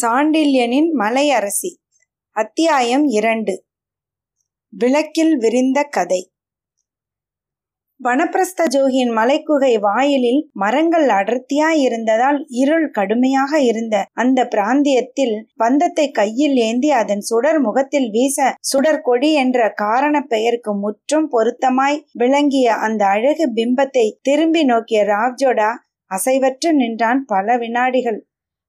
சாண்டில்யனின் மலையரசி அத்தியாயம் இரண்டு. விளக்கில் விரிந்த கதை. வனப்பிரஸ்த ஜோகியின் மலைக்குகை வாயிலில் மரங்கள் அடர்த்தியாய் இருந்ததால் இருள் கடுமையாக இருந்த அந்த பிராந்தியத்தில் பந்தத்தை கையில் ஏந்தி அதன் சுடர் முகத்தில் வீச சுடர் கொடி என்ற காரண பெயருக்கு முற்றும் பொருத்தமாய் விளங்கிய அந்த அழகு பிம்பத்தை திரும்பி நோக்கிய ராவ்ஜோடா அசைவற்று நின்றான் பல வினாடிகள்.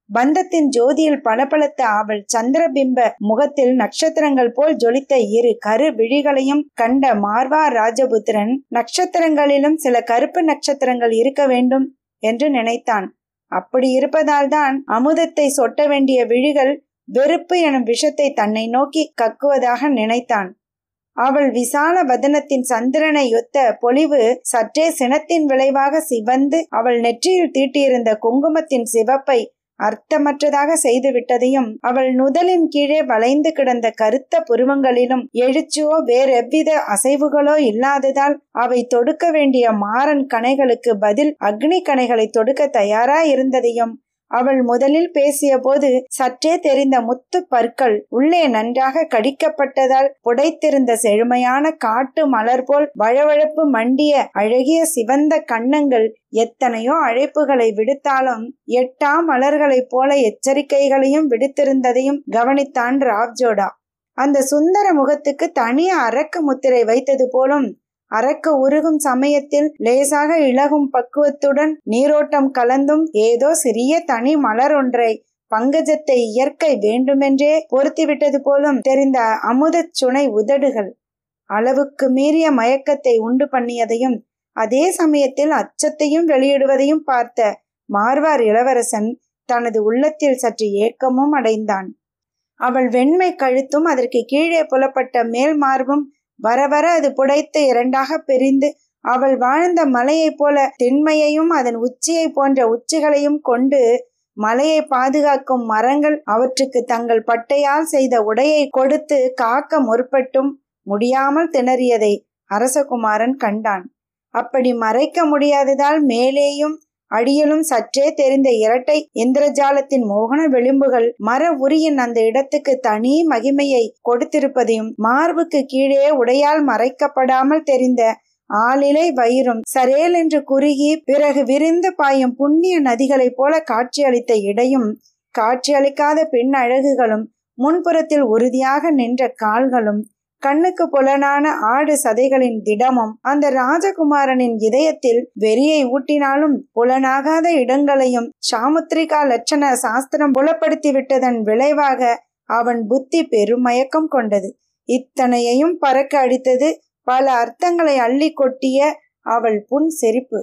பந்தத்தின் ஜோதியில் பளபளத்த அவள் சந்திரபிம்ப முகத்தில் நட்சத்திரங்கள் போல் ஜொலித்த இரு கரு விழிகளையும் கண்ட மார்வா ராஜபுத்திரன் நட்சத்திரங்களிலும் சில கருப்பு நட்சத்திரங்கள் இருக்க வேண்டும் என்று நினைத்தான். அப்படி இருப்பதால்தான் அமுதத்தை சொட்ட வேண்டிய விழிகள் வெறுப்பு எனும் விஷத்தை தன்னை நோக்கி கக்குவதாக நினைத்தான். அவள் விசால வதனத்தின் சந்திரனை ஒத்த பொலிவு சற்றே சினத்தின் விளைவாக சிவந்து அவள் நெற்றியில் தீட்டியிருந்த குங்குமத்தின் சிவப்பை அர்த்தமற்றதாக செய்துவிட்டதையும் அவள் நுதலின் கீழே வளைந்து கிடந்த கருத்த புருவங்களிலும் எழுச்சியோ வேறெவ்வித அசைவுகளோ இல்லாததால் அவை தொடுக்க வேண்டிய மாறன் கணைகளுக்கு பதில் அக்னி கணைகளை தொடுக்க தயாரா இருந்ததையும் அவள் முதலில் பேசிய போது சற்றே தெரிந்த முத்து பற்கள் உள்ளே நன்றாக கடிக்கப்பட்டதால் புடைத்திருந்த செழுமையான காட்டு மலர் போல் வழவழப்பு மண்டிய அழகிய சிவந்த கண்ணங்கள் எத்தனையோ அழைப்புகளை விடுத்தாலும் எட்டா மலர்களைப் போல எச்சரிக்கைகளையும் விடுத்திருந்ததையும் கவனித்தான் ராவ்ஜோடா. அந்த சுந்தர முகத்துக்கு தனி அரக்கு முத்திரை வைத்தது போலும் அறக்க உருகும் சமயத்தில் லேசாக இழகும் பக்குவத்துடன் நீரோட்டம் கலந்தும் ஏதோ சிறிய தனி மலர் ஒன்றை பங்கஜத்தை இயற்கை வேண்டுமென்றே பொருத்திவிட்டது போலும் தெரிந்த அமுதச் சுனை உதடுகள். அளவுக்கு மீறிய மயக்கத்தை உண்டு பண்ணியதையும் அதே சமயத்தில் அச்சத்தையும் வெளியிடுவதையும் பார்த்த மார்வார் இளவரசன் தனது உள்ளத்தில் சற்று ஏக்கமும் அடைந்தான். அவள் வெண்மை கழுத்தும் அதற்கு கீழே புலப்பட்ட மேல் மார்பும் வர வர அது புடைத்து இரண்டாக பிரிந்து அவள் வாழ்ந்த மலையைப் போல திண்மையையும் அதன் உச்சியை போன்ற உச்சிகளையும் கொண்டு மலையை பாதுகாக்கும் மரங்கள் அவற்றுக்கு தங்கள் பட்டையால் செய்த உடையை கொடுத்து காக்க முற்பட்டும் முடியாமல் திணறியதை அரசகுமாரன் கண்டான். அப்படி மறைக்க முடியாததால் மேலேயும் அடியிலும் சற்றே தெரிந்த இரட்டை இந்திரஜாலத்தின் மோகன விளிம்புகள் மர உரியின் அந்த இடத்துக்கு தனி மகிமையை கொடுத்திருப்பதையும் மார்புக்கு கீழே உடையால் மறைக்கப்படாமல் தெரிந்த ஆளிலை வயிறும் சரேல் என்று குறுகி பிறகு விரிந்து பாயும் புண்ணிய நதிகளைப் போல காட்சியளித்த இடையும் காட்சியளிக்காத பெண் அழகுகளும் முன்புறத்தில் உறுதியாக நின்ற கால்களும் கண்ணுக்கு புலனான ஆடு சதைகளின் திடமும் அந்த ராஜகுமாரனின் இதயத்தில் வெறியை ஊட்டினாலும் புலனாகாத இடங்களையும் சாமுத்திரிகா லட்சண சாஸ்திரம் புலப்படுத்தி விட்டதன் விளைவாக அவன் புத்தி பெருமயக்கம் கொண்டது. இத்தனையையும் பறக்க அடித்தது பல அர்த்தங்களை அள்ளி கொட்டிய அவள் புன் செரிப்பு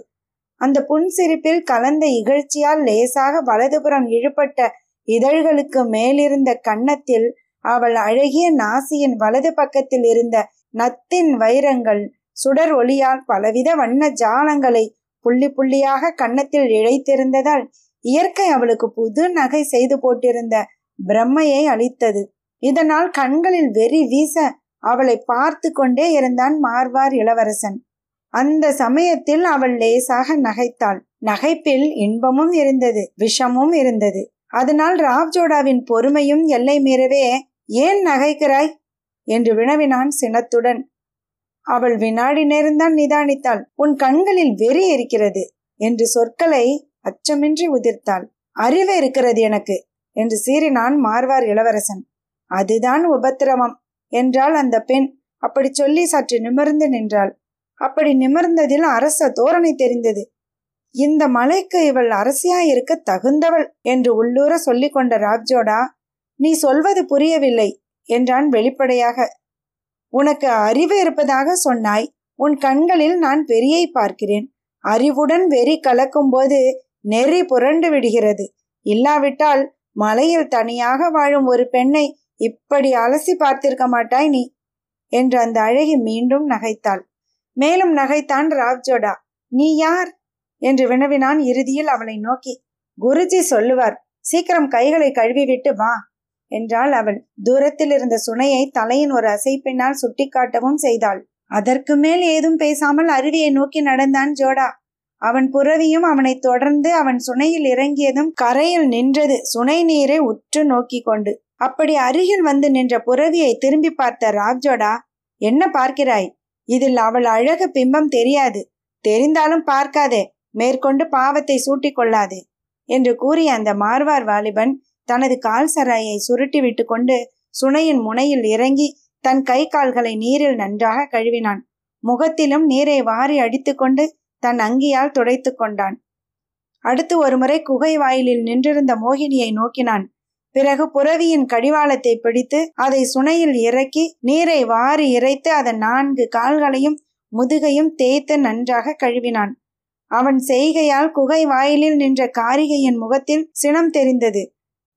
அந்த புன் சிரிப்பில் கலந்த இகழ்ச்சியால் லேசாக வலதுபுறம் இழுபட்ட இதழ்களுக்கு மேலிருந்த கன்னத்தில் அவள் அழகிய நாசியின் வலது பக்கத்தில் இருந்த நத்தின் வைரங்கள் சுடர் ஒளியால் பலவித வண்ண ஜாலங்களை புள்ளி புள்ளியாக கன்னத்தில் இழைத்திருந்ததால் இயற்கை அவளுக்கு புது நகை செய்து போட்டிருந்த பிரம்மையை அளித்தது. இதனால் கண்களில் வெறி வீச அவளை பார்த்து கொண்டே இருந்தான் மார்வார் இளவரசன். அந்த சமயத்தில் அவள் லேசாக நகைத்தாள். நகைப்பில் இன்பமும் இருந்தது விஷமும் இருந்தது. அதனால் ராவ்ஜோடாவின் பொறுமையும் எல்லை மீறவே ஏன் நகைக்கிறாய் என்று வினவினான் சினத்துடன். அவள் வினாடி நேரம்தான் நிதானித்தாள். உன் கண்களில் வெறி இருக்கிறது என்று சொற்களை அச்சமின்றி உதிர்த்தாள். அறிவு இருக்கிறது எனக்கு என்று சீறினான் மார்வார் இளவரசன். அதுதான் உபத்திரவம் என்றாள் அந்த பெண். அப்படி சொல்லி சற்று நிமிர்ந்து நின்றாள். அப்படி நிமிர்ந்ததில் அரச தோரணை தெரிந்தது. இந்த மலைக்கு இவள் அரசியாயிருக்க தகுந்தவள் என்று உள்ளூர சொல்லி கொண்ட ராஜ்ஜோடா நீ சொல்வது புரியவில்லை என்றான் வெளிப்படையாக. உனக்கு அறிவு இருப்பதாக சொன்னாய் உன் கண்களில் நான் வெறியை பார்க்கிறேன். அறிவுடன் வெறி கலக்கும்போது நெறி புரண்டு விடுகிறது. இல்லாவிட்டால் மலையில் தனியாக வாழும் ஒரு பெண்ணை இப்படி அலசி பார்த்திருக்க மாட்டாய் நீ என்று அந்த அழகி மீண்டும் நகைத்தாள். மேலும் நகைத்தான் ராவ்ஜோடா. நீ யார்? என்று வினவினான் இறுதியில் அவளை நோக்கி. குருஜி சொல்லுவார் சீக்கிரம் கைகளை கழுவிவிட்டு வா. என்றாள் அவள் தூரத்தில் இருந்த சுனையை தலையின் ஒரு அசைப்பினால் சுட்டிக்காட்டவும் செய்தாள். அதற்கு மேல் ஏதும் பேசாமல் அருவியை நோக்கி நடந்தான் ஜோடா. அவன் புறவியும் அவனை தொடர்ந்து அவன் சுனையில் இறங்கியதும் கரையில் நின்றது சுனை நீரை உற்று நோக்கி கொண்டு. அப்படி அருகில் வந்து நின்ற புறவியை திரும்பி பார்த்த ராஜோடா என்ன பார்க்கிறாய்? இதில் அவள் அழகு பிம்பம் தெரியாது. தெரிந்தாலும் பார்க்காதே. மேற்கொண்டு பாவத்தை சூட்டிக் கொள்ளாதே என்று கூறிய அந்த மார்வார் வாலிபன் தனது கால் சராயை சுருட்டி விட்டு கொண்டு சுனையின் முனையில் இறங்கி தன் கை கால்களை நீரில் நன்றாக கழுவினான். முகத்திலும் நீரை வாரி அடித்துக்கொண்டு தன் அங்கியால் துடைத்து கொண்டான். அடுத்து ஒருமுறை குகை வாயிலில் நின்றிருந்த மோகினியை நோக்கினான். பிறகு புறவியின் கடிவாளத்தை பிடித்து அதை சுனையில் இறக்கி நீரை வாரி இறைத்து அதன் நான்கு கால்களையும் முதுகையும் தேய்த்து நன்றாக கழுவினான். அவன் செய்கையால் குகை வாயிலில் நின்ற காரிகையின் முகத்தில் சினம் தெரிந்தது.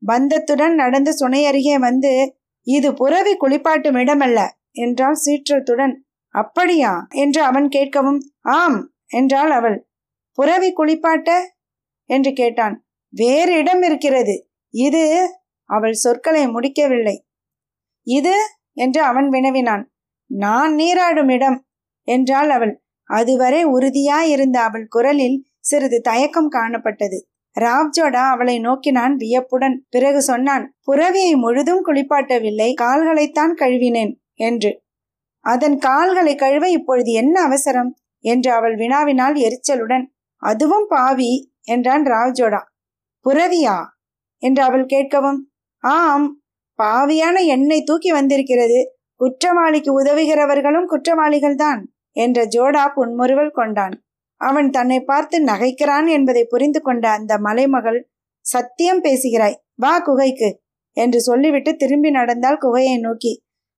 பந்தத்துடன் நடந்து சுனை அருகே வந்து இது புறவி குளிப்பாட்டும் இடமல்ல என்றாள் சீற்றத்துடன். அப்படியா? என்று அவன் கேட்கவும் ஆம் என்றாள் அவள். புறவி குளிப்பாட்ட? என்று கேட்டான். வேறு இடம் இருக்கிறது. இது? அவள் சொற்களை முடிக்கவில்லை. இது? என்று அவன் வினவினான். நான் நீராடும் இடம் என்றாள் அவள். அதுவரை உறுதியாயிருந்த அவள் குரலில் சிறிது தயக்கம் காணப்பட்டது. ராவ்ஜோடா அவளை நோக்கினான் வியப்புடன். பிறகு சொன்னான் புறவியை முழுதும் குளிப்பாட்டவில்லை கால்களைத்தான் கழுவினேன் என்று. அதன் கால்களை கழுவ இப்பொழுது என்ன அவசரம்? என்று அவள் வினாவினால் எரிச்சலுடன். அதுவும் பாவி என்றான் ராவ்ஜோடா புறவியா? என்று அவள் கேட்கவும். ஆம் பாவியான எண்ணெய் தூக்கி வந்திருக்கிறது. குற்றவாளிக்கு உதவுகிறவர்களும் குற்றவாளிகள்தான் என்ற ஜோடா புன்முறுவல் கொண்டான். அவன் தன்னை பார்த்து நகைக்கிறான் என்பதை புரிந்து கொண்ட அந்த மலைமகள் சத்தியம் பேசுகிறாய் வா குகைக்கு என்று சொல்லிவிட்டு திரும்பி நடந்தால் குகையை நோக்கி.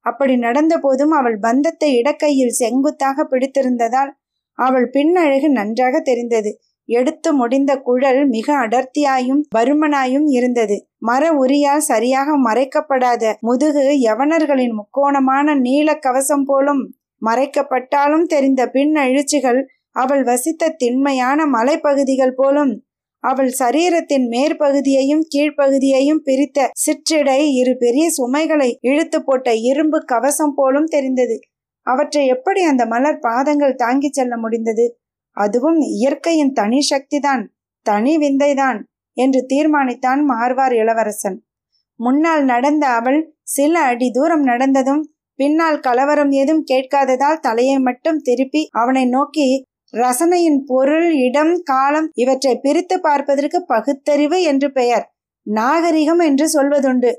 அப்படி நடந்த போதும் அவள் பந்தத்தை இடக்கையில் செங்குத்தாக பிடித்திருந்ததால் அவள் பின்னழகு நன்றாக தெரிந்தது. எடுத்து முடிந்த குழல் மிக அடர்த்தியாயும் பருமனாயும் இருந்தது. மர உரியால் சரியாக மறைக்கப்படாத முதுகு யவனர்களின் முக்கோணமான நீல கவசம் போலும் மறைக்கப்பட்டாலும் தெரிந்த பின் அழிச்சிகள் அவள் வசித்த திண்மையான மலைப்பகுதிகள் போலும் அவள் சரீரத்தின் மேற்பகுதியையும் கீழ்ப்பகுதியையும் பிரித்த சிற்றிடை இரு பெரிய சுமைகளை இழுத்து போட்ட இரும்பு கவசம் போலும் தெரிந்தது. அவற்றை எப்படி அந்த மலர் பாதங்கள் தாங்கிச் செல்ல முடிந்தது? அதுவும் இயற்கையின் தனி சக்திதான் தனி விந்தைதான் என்று தீர்மானித்தான் மார்வார் இளவரசன். முன்னால் நடந்த அவள் சில அடி தூரம் நடந்ததும் பின்னால் கலவரம் ஏதும் கேட்காததால் தலையை மட்டும் திருப்பி அவனை நோக்கி ரசனையின் பொருள் இடம் காலம் இவற்றை பிரித்து பார்ப்பதற்கு பகுத்தறிவு என்று பெயர். நாகரிகம் என்று சொல்வதுண்டு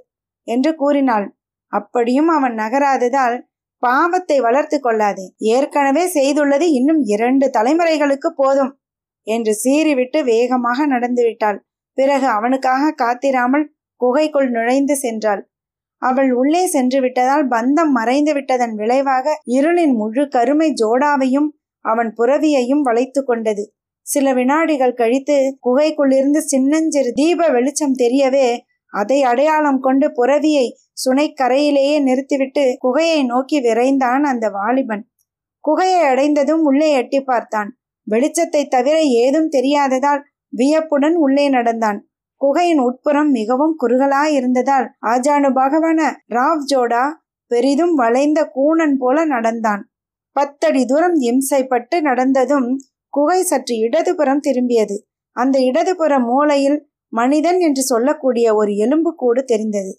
என்று கூறினாள். அப்படியும் அவன் நகராததால் பாவத்தை வளர்த்து கொள்ளாதே. ஏற்கனவே செய்துள்ளது இன்னும் இரண்டு தலைமுறைகளுக்கு போதும் என்று சீறிவிட்டு வேகமாக நடந்துவிட்டாள் பிறகு அவனுக்காக காத்திராமல் குகைக்குள் நுழைந்து சென்றாள். அவள் உள்ளே சென்று விட்டதால் பந்தம் மறைந்து விட்டதன் விளைவாக இருளின் முழு கருமை ஜோடாவையும் அவன் புறவியையும் வளைத்து கொண்டது. சில வினாடிகள் கழித்து குகைக்குள்ளிருந்து சின்னஞ்சிறு தீப வெளிச்சம் தெரியவே அதை அடையாளம் கொண்டு புறவியை சுனைக்கரையிலேயே நிறுத்திவிட்டு குகையை நோக்கி விரைந்தான் அந்த வாலிபன். குகையை அடைந்ததும் உள்ளே எட்டி பார்த்தான். வெளிச்சத்தை தவிர ஏதும் தெரியாததால் வியப்புடன் உள்ளே நடந்தான். குகையின் உட்புறம் மிகவும் குறுகலாய் இருந்ததால் ஆஜானு பகவான ராவ் ஜோடா பெரிதும் வளைந்த கூணன் போல நடந்தான். பத்தடி தூரம் இம்சைப்பட்டு நடந்ததும் குகை சற்று இடதுபுறம் திரும்பியது. அந்த இடதுபுற மூலையில் மனிதன் என்று சொல்லக்கூடிய ஒரு எலும்புக்கூடு தெரிந்தது.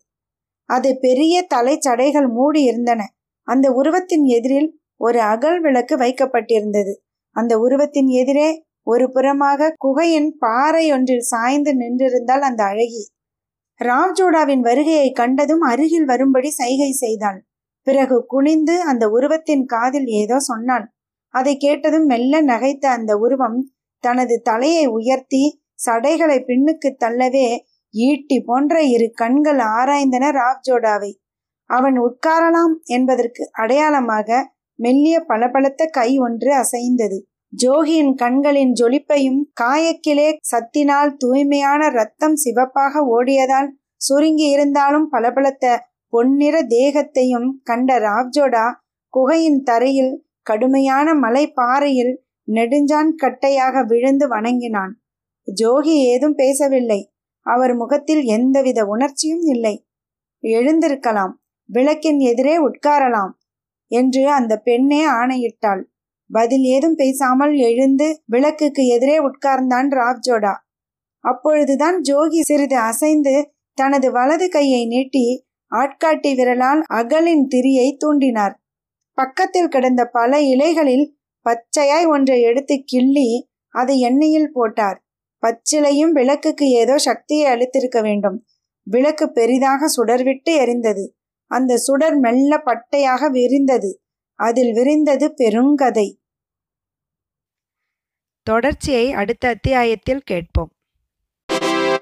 அது பெரிய தலைச்சடைகள் மூடி இருந்தன. அந்த உருவத்தின் எதிரில் ஒரு அகல் விளக்கு வைக்கப்பட்டிருந்தது. அந்த உருவத்தின் எதிரே ஒரு புறமாக குகையின் பாறை ஒன்றில் சாய்ந்து நின்றிருந்தால் அந்த அழகி. ராம்ஜோடாவின் வருகையை கண்டதும் அருகில் வரும்படி சைகை செய்தாள். பிறகு குனிந்து அந்த உருவத்தின் காதில் ஏதோ சொன்னான் அதை கேட்டதும் மெல்ல நகைத்த அந்த உருவம் தனது தலையை உயர்த்தி சடைகளை பின்னுக்கு தள்ளவே ஈட்டி போன்ற இரு கண்கள் ஆராய்ந்தன ராவ்ஜோடாவை. அவன் உட்காரலாம் என்பதற்கு அடையாளமாக மெல்லிய பளபளத்த கை ஒன்று அசைந்தது. ஜோகியின் கண்களின் ஜொலிப்பையும் காயக்கிலே சத்தினால் தூய்மையான ரத்தம் சிவப்பாக ஓடியதால் சுருங்கி இருந்தாலும் பளபளத்த பொன்னிற தேகத்தையும் கண்ட ராவ்ஜோடா குகையின் தரையில் கடுமையான மலை பாறையில் நெடுஞ்சான் கட்டையாக விழுந்து வணங்கினான். ஜோகி ஏதும் பேசவில்லை. அவர் முகத்தில் எந்தவித உணர்ச்சியும் இல்லை. எழுந்திருக்கலாம் விளக்கின் எதிரே உட்காரலாம் என்று அந்த பெண்ணே ஆணையிட்டாள். பதில் ஏதும் பேசாமல் எழுந்து விளக்குக்கு எதிரே உட்கார்ந்தான் ராவ்ஜோடா அப்பொழுதுதான் ஜோகி சிறிது அசைந்து தனது வலது கையை நீட்டி ஆட்காட்டி விரலால் அகலின் திரியை தூண்டினார். பக்கத்தில் கிடந்த பல இலைகளில் பச்சையாய் ஒன்றை எடுத்து கிள்ளி அதை எண்ணெயில் போட்டார். பச்சிலையும் விளக்குக்கு ஏதோ சக்தியை அளித்திருக்க வேண்டும். விளக்கு பெரிதாக சுடர்விட்டு எரிந்தது. அந்த சுடர் மெல்ல பட்டையாக விரிந்தது. அதில் விரிந்தது பெருங்கதை. தொடர்ச்சியை அடுத்த அத்தியாயத்தில் கேட்போம்.